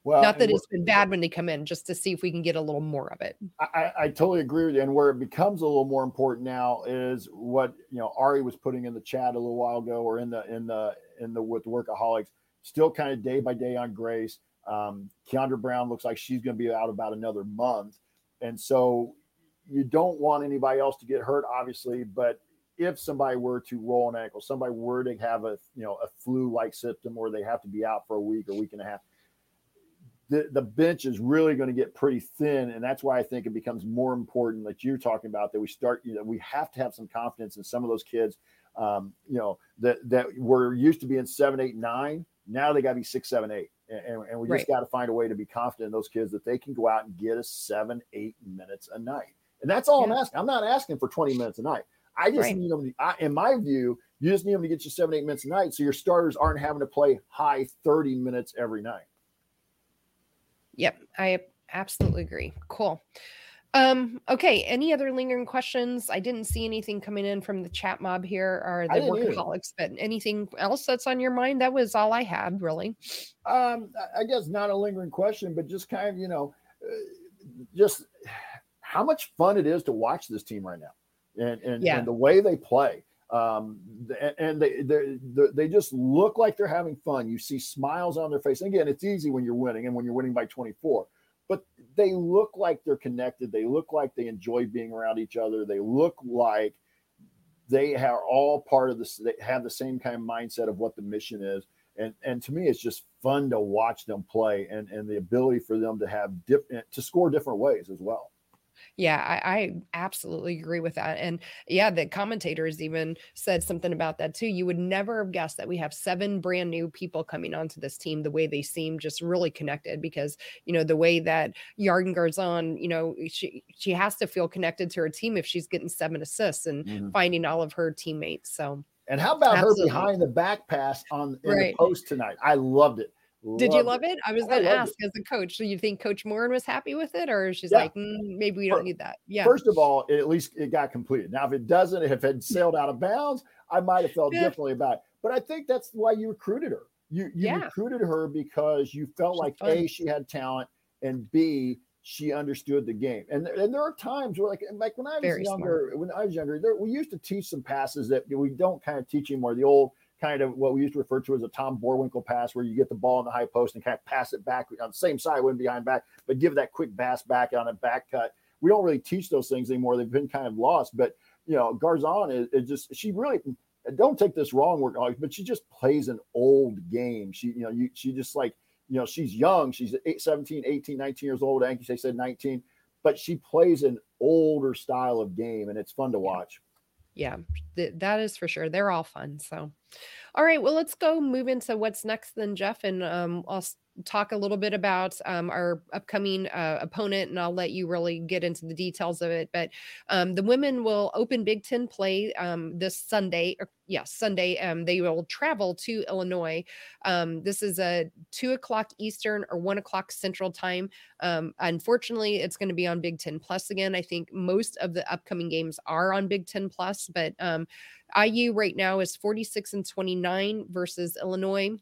Well, not that it's been bad when they come in, just to see if we can get a little more of it. I, I totally agree with you. And where it becomes a little more important now is what you know Ari was putting in the chat a little while ago, or in the in the in the with the workaholics. Still kind of day by day on Grace. Um, Kiandra Browne looks like she's going to be out about another month, and so you don't want anybody else to get hurt, obviously, but if somebody were to roll an ankle, somebody were to have a you know a flu-like symptom, or they have to be out for a week or week and a half, the the bench is really going to get pretty thin, and that's why I think it becomes more important that you're talking about that we start. You know, we have to have some confidence in some of those kids. Um, you know that that were used to being seven, eight, nine. Now they got to be six, seven, eight, and, and we just right. got to find a way to be confident in those kids that they can go out and get us seven, eight minutes a night. And that's all yeah. I'm asking. I'm not asking for 20 minutes a night. I just right. need them. To, I, in my view, you just need them to get you seven, eight minutes a night, so your starters aren't having to play high 30 minutes every night. Yep, I absolutely agree. Cool. Um, okay, any other lingering questions? I didn't see anything coming in from the chat mob here or the workaholics, either. but anything else that's on your mind? That was all I had, really. Um, I guess not a lingering question, but just kind of, you know, uh, just how much fun it is to watch this team right now and, and, yeah. and the way they play. Um, and they, they, they just look like they're having fun. You see smiles on their face. And again, it's easy when you're winning and when you're winning by 24, but they look like they're connected. They look like they enjoy being around each other. They look like they are all part of this. They have the same kind of mindset of what the mission is. And, and to me, it's just fun to watch them play and, and the ability for them to have different, to score different ways as well. Yeah, I, I, absolutely agree with that. And yeah, the commentators even said something about that too. You would never have guessed that we have seven brand new people coming onto this team the way they seem just really connected because, you know, the way that Yarden Garzon, you know, she she has to feel connected to her team if she's getting seven assists and mm-hmm. finding all of her teammates. So and how about Absolutely. her behind the back pass on in right. the post tonight? I loved it. Did you love it? it? I was going to ask it. as a coach. So you think Coach Moren was happy with it, or she's yeah. like, mm, maybe we don't need that? Yeah. First of all, at least it got completed. Now, if it doesn't, if it sailed out of bounds, I might have felt yeah. differently about it. But I think that's why you recruited her. You you yeah. recruited her because you felt she's like fun. a she had talent, and b she understood the game. And, and there are times where, like, like when I was Very younger, smart. when I was younger, there, we used to teach some passes that we don't kind of teach anymore. The old kind of what we used to refer to as a Tom Boerwinkle pass, where you get the ball in the high post and kind of pass it back on the same side, went behind back, but give that quick pass back on a back cut. We don't really teach those things anymore. They've been kind of lost. But you know, Garzon is, is just she really don't take this wrong, but she just plays an old game. She, you know, you, she just like, you know, she's young. She's 8, 17, 18, 19 years old. I think they said 19, but she plays an older style of game and it's fun to watch. Yeah, th- that is for sure. They're all fun. So, all right, well, let's go move into what's next then, Jeff. And um, I'll talk a little bit about um, our upcoming uh, opponent, and I'll let you really get into the details of it. But um, the women will open Big Ten play um, this Sunday. Or, yes, Sunday. Um, they will travel to Illinois. Um, this is a two o'clock Eastern or one o'clock Central time. Um, unfortunately, it's going to be on Big Ten Plus again. I think most of the upcoming games are on Big Ten Plus, but IU right now is 46 and 29 versus Illinois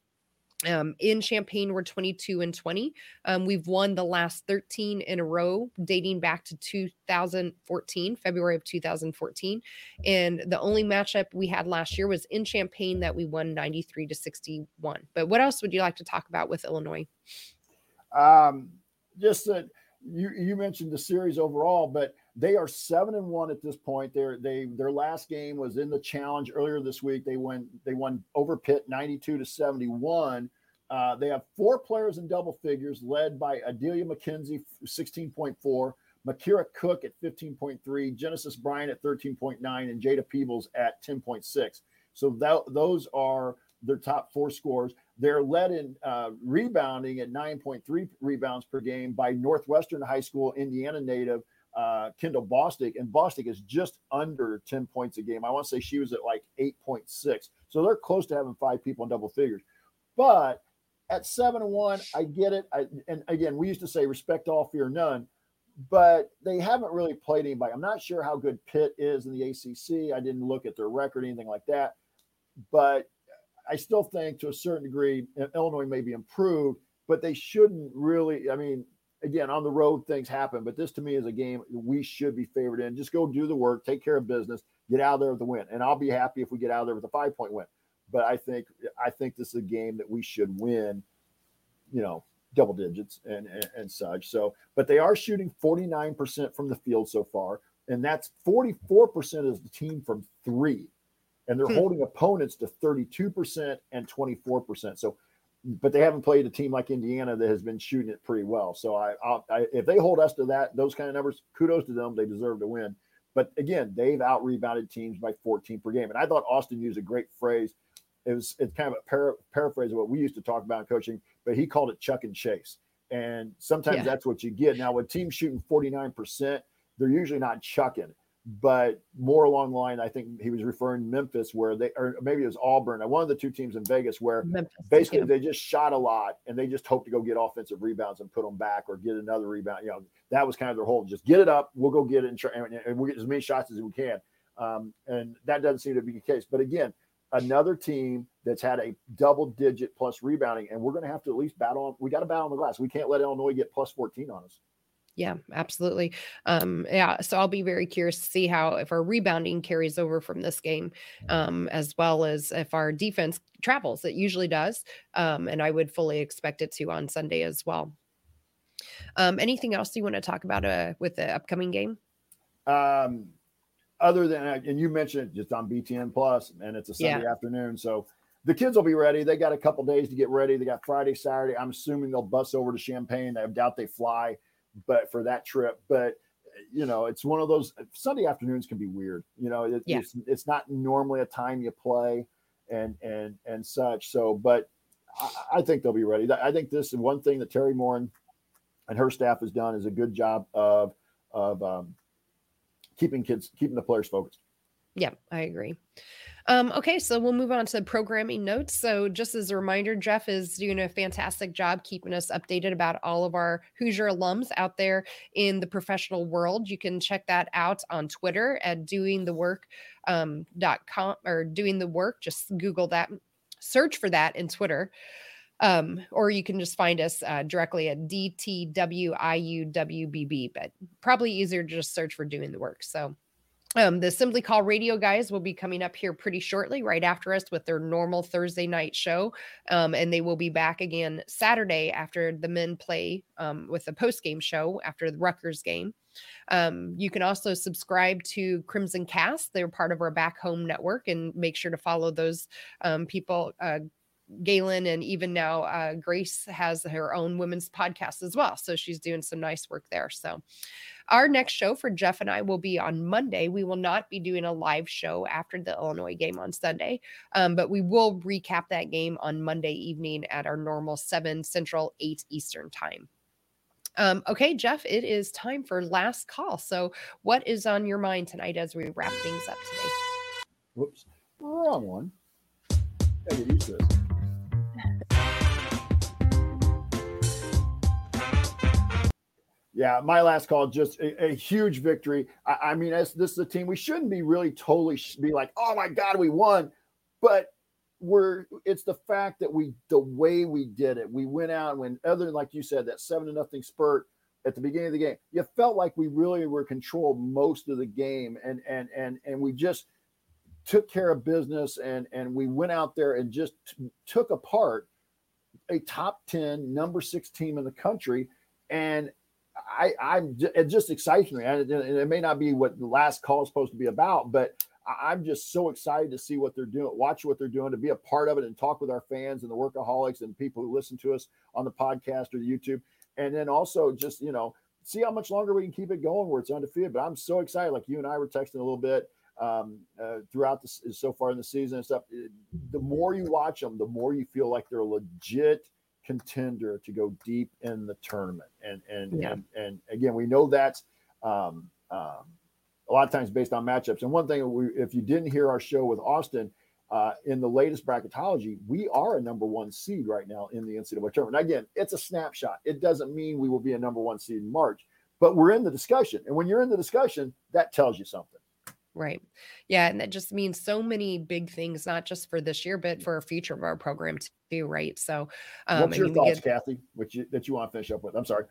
um, in Champaign, we're 22 and 20. Um, we've won the last 13 in a row, dating back to 2014, February of 2014. And the only matchup we had last year was in Champaign that we won 93 to 61. But what else would you like to talk about with Illinois? Um, just that you you mentioned the series overall, but they are seven and one at this point. They're they their last game was in the challenge earlier this week. They won they won over Pitt 92 to 71. Uh, they have four players in double figures, led by Adalia McKenzie, 16.4, Makira Cook at 15.3, Genesis Bryant at 13.9, and Jada Peebles at 10.6. So that, those are their top four scores. They're led in uh, rebounding at 9.3 rebounds per game by Northwestern High School, Indiana native uh, Kendall Bostic, and Bostic is just under 10 points a game. I want to say she was at like 8.6. So they're close to having five people in double figures. But at seven and one, I get it. I, and again, we used to say respect all, fear none, but they haven't really played anybody. I'm not sure how good Pitt is in the ACC. I didn't look at their record, anything like that. But I still think to a certain degree, Illinois may be improved, but they shouldn't really. I mean, again, on the road, things happen, but this to me is a game we should be favored in. Just go do the work, take care of business, get out there with the win. And I'll be happy if we get out there with a five point win. But I think I think this is a game that we should win, you know, double digits and, and, and such. So, but they are shooting 49% from the field so far, and that's 44% is the team from three. And they're hmm. holding opponents to 32% and 24%. So but they haven't played a team like Indiana that has been shooting it pretty well. So I, I, if they hold us to that, those kind of numbers, kudos to them. They deserve to win. But again, they've out rebounded teams by 14 per game. And I thought Austin used a great phrase. It was it's kind of a para, paraphrase of what we used to talk about in coaching, but he called it chuck and chase. And sometimes yeah. that's what you get. Now, with teams shooting 49%, they're usually not chucking but more along the line, I think he was referring to Memphis, where they, or maybe it was Auburn, one of the two teams in Vegas, where Memphis, basically yeah. they just shot a lot and they just hope to go get offensive rebounds and put them back or get another rebound. You know, that was kind of their whole just get it up, we'll go get it and, try, and we'll get as many shots as we can. Um, and that doesn't seem to be the case. But again, another team that's had a double digit plus rebounding, and we're going to have to at least battle on. We got to battle on the glass. We can't let Illinois get plus 14 on us. Yeah, absolutely. Um, yeah, so I'll be very curious to see how if our rebounding carries over from this game, um, as well as if our defense travels. It usually does, um, and I would fully expect it to on Sunday as well. Um, anything else you want to talk about uh, with the upcoming game? Um, other than uh, and you mentioned just on BTN Plus, and it's a Sunday yeah. afternoon, so the kids will be ready. They got a couple days to get ready. They got Friday, Saturday. I'm assuming they'll bus over to Champaign. I doubt they fly but for that trip. But you know, it's one of those Sunday afternoons can be weird. You know, it, yeah. it's it's not normally a time you play and and and such. So, but I, I think they'll be ready. I think this is one thing that Teri Moren and her staff has done is a good job of of um, keeping kids keeping the players focused. Yeah, I agree. Um, okay, so we'll move on to programming notes. So, just as a reminder, Jeff is doing a fantastic job keeping us updated about all of our Hoosier alums out there in the professional world. You can check that out on Twitter at doing the work um, or doing the work. Just Google that, search for that in Twitter. Um, or you can just find us uh, directly at DTWIUWBB, but probably easier to just search for doing the work. So, Um, the Assembly Call Radio guys will be coming up here pretty shortly, right after us, with their normal Thursday night show. Um, and they will be back again Saturday after the men play um, with the post game show after the Rutgers game. Um, you can also subscribe to Crimson Cast. They're part of our back home network, and make sure to follow those um, people. Uh, Galen and even now uh, Grace has her own women's podcast as well. So she's doing some nice work there. So our next show for Jeff and I will be on Monday. We will not be doing a live show after the Illinois game on Sunday, um, but we will recap that game on Monday evening at our normal 7 Central, 8 Eastern time. Um, okay, Jeff, it is time for last call. So, what is on your mind tonight as we wrap things up today? Whoops, wrong one. I get used to this. Yeah, my last call, just a, a huge victory. I, I mean, as this is a team, we shouldn't be really totally be like, oh my God, we won. But we're it's the fact that we the way we did it. We went out when other than like you said, that seven to nothing spurt at the beginning of the game, you felt like we really were controlled most of the game and and and and we just took care of business and and we went out there and just t- took apart a top 10 number six team in the country and I, I'm it just excites me, and it, may not be what the last call is supposed to be about, but I'm just so excited to see what they're doing, watch what they're doing, to be a part of it, and talk with our fans and the workaholics and people who listen to us on the podcast or the YouTube, and then also just you know see how much longer we can keep it going where it's undefeated. But I'm so excited, like you and I were texting a little bit um, uh, throughout this so far in the season and stuff. The more you watch them, the more you feel like they're legit contender to go deep in the tournament. And and yeah. and, and again, we know that's um, um, a lot of times based on matchups. And one thing, we, if you didn't hear our show with Austin. Uh, in the latest bracketology, we are a number one seed right now in the NCAA tournament. Again, it's a snapshot. It doesn't mean we will be a number one seed in March, but we're in the discussion. And when you're in the discussion, that tells you something. Right. Yeah. And that just means so many big things, not just for this year, but for a future of our program too. Right. So, um, what's your I mean, thoughts, get... Kathy, which you, that you want to finish up with? I'm sorry.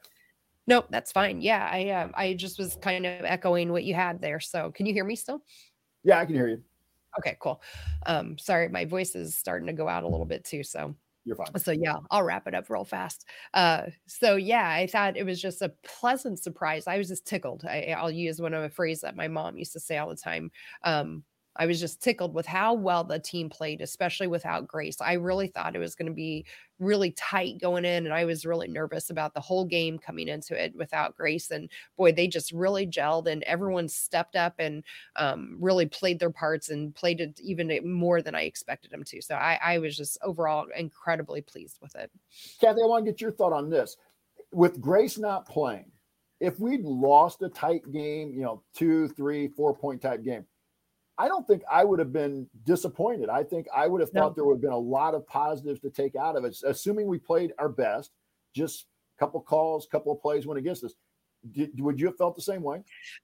Nope, that's fine. Yeah, I uh, I just was kind of echoing what you had there. So, can you hear me still? Yeah, I can hear you. Okay, cool. Um, sorry, my voice is starting to go out a little bit too. So, you're fine. So yeah, I'll wrap it up real fast. Uh, so yeah, I thought it was just a pleasant surprise. I was just tickled. I, will use one of a phrase that my mom used to say all the time. Um, I was just tickled with how well the team played, especially without Grace. I really thought it was going to be really tight going in, and I was really nervous about the whole game coming into it without Grace. And boy, they just really gelled, and everyone stepped up and um, really played their parts and played it even more than I expected them to. So I, I was just overall incredibly pleased with it. Kathy, I want to get your thought on this. With Grace not playing, if we'd lost a tight game, you know, two, three, four point type game, I don't think I would have been disappointed. I think I would have thought no. there would have been a lot of positives to take out of it, assuming we played our best. Just a couple calls, a couple of plays went against us. Did, would you have felt the same way?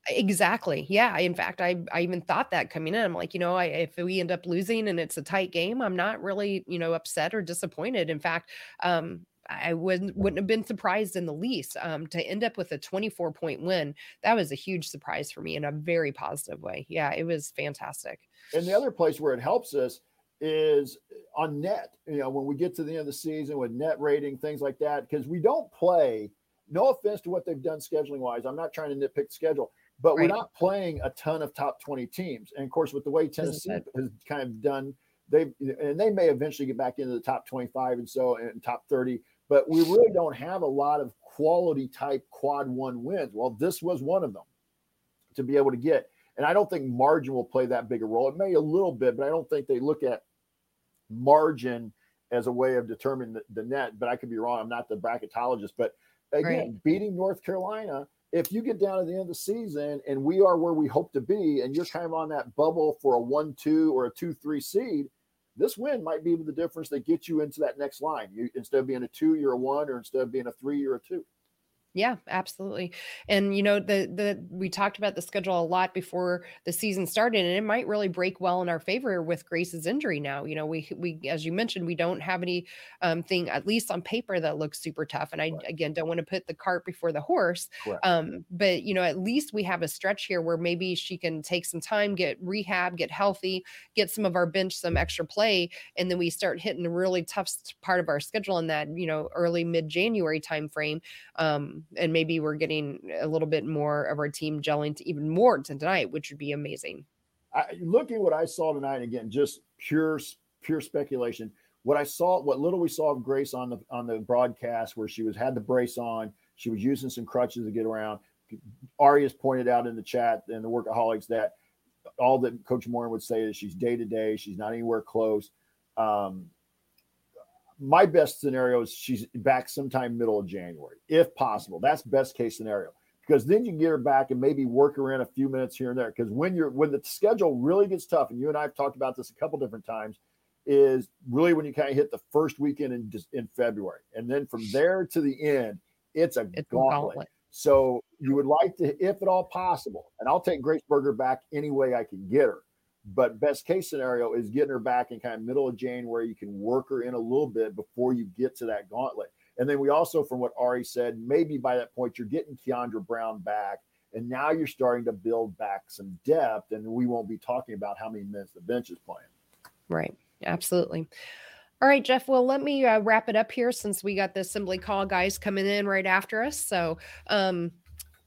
Exactly. Yeah. In fact, I I even thought that coming in. I'm like, you know, I, if we end up losing and it's a tight game, I'm not really, you know, upset or disappointed. In fact, um, I wouldn't wouldn't have been surprised in the least um, to end up with a 24 point win. That was a huge surprise for me in a very positive way. Yeah, it was fantastic. And the other place where it helps us is on net. You know, when we get to the end of the season with net rating, things like that, because we don't play. No offense to what they've done scheduling wise. I'm not trying to nitpick the schedule, but right. we're not playing a ton of top 20 teams. And of course, with the way Tennessee has kind of done, they and they may eventually get back into the top 25 and so and top 30 but we really don't have a lot of quality type quad one wins. Well, this was one of them to be able to get. And I don't think margin will play that big a role. It may a little bit, but I don't think they look at margin as a way of determining the, the net. But I could be wrong. I'm not the bracketologist. But again, right. beating North Carolina, if you get down to the end of the season and we are where we hope to be, and you're kind of on that bubble for a one, two, or a two, three seed, this win might be the difference that gets you into that next line. You instead of being a two, you're a one, or instead of being a three, you're a two. Yeah, absolutely. And you know, the the we talked about the schedule a lot before the season started, and it might really break well in our favor with Grace's injury now. You know, we we as you mentioned, we don't have any um thing, at least on paper, that looks super tough. And I Right. again don't want to put the cart before the horse. Correct. Um, but you know, at least we have a stretch here where maybe she can take some time, get rehab, get healthy, get some of our bench some extra play, and then we start hitting the really tough part of our schedule in that, you know, early mid-January timeframe um, and maybe we're getting a little bit more of our team gelling to even more tonight, which would be amazing. I, looking what I saw tonight, again, just pure pure speculation. What I saw, what little we saw of Grace on the on the broadcast, where she was had the brace on, she was using some crutches to get around. Ari has pointed out in the chat and the workaholics that all that Coach Moore would say is she's day to day, she's not anywhere close. Um, my best scenario is she's back sometime middle of January, if possible. That's best case scenario because then you can get her back and maybe work her in a few minutes here and there. Because when you're when the schedule really gets tough, and you and I have talked about this a couple different times, is really when you kind of hit the first weekend in just in February, and then from there to the end, it's a It's gauntlet. gauntlet. So you would like to, if at all possible, and I'll take Grace Berger back any way I can get her. But best case scenario is getting her back in kind of middle of January. Where you can work her in a little bit before you get to that gauntlet. And then we also, from what Ari said, maybe by that point you're getting Kiandra Browne back, and now you're starting to build back some depth. And we won't be talking about how many minutes the bench is playing. Right. Absolutely. All right, Jeff. Well, let me uh, wrap it up here since we got the assembly call guys coming in right after us. So, um,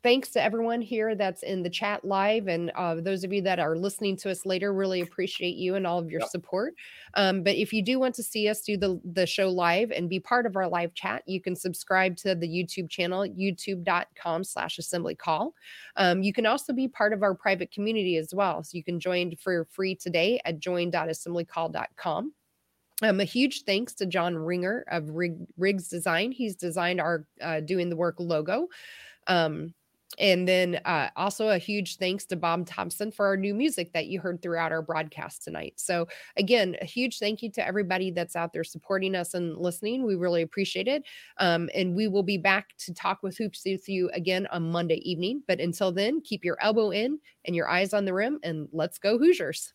thanks to everyone here that's in the chat live and uh, those of you that are listening to us later really appreciate you and all of your Yep. support um, but if you do want to see us do the, the show live and be part of our live chat you can subscribe to the youtube channel youtube.com slash assembly call um, you can also be part of our private community as well so you can join for free today at join.assemblycall.com um, a huge thanks to John Ringer of Rig, Riggs Design. He's designed our uh, Doing the Work logo. Um, and then uh, also a huge thanks to Bob Thompson for our new music that you heard throughout our broadcast tonight. So, again, a huge thank you to everybody that's out there supporting us and listening. We really appreciate it. Um, and we will be back to talk with Hoops with you again on Monday evening. But until then, keep your elbow in and your eyes on the rim, and let's go, Hoosiers.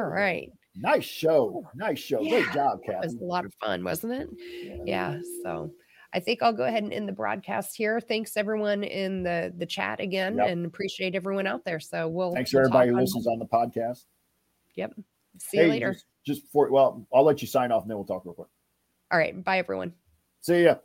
All right. Nice show. Nice show. Great Yeah, job, It was a lot of fun, wasn't it? Yeah. So I think I'll go ahead and end the broadcast here. Thanks everyone in the the chat again Yep. and appreciate everyone out there. So we'll Thanks to everybody who listens on the podcast. Yep. See you later. Just, just before, well, I'll let you sign off and then we'll talk real quick. All right. Bye everyone. See ya.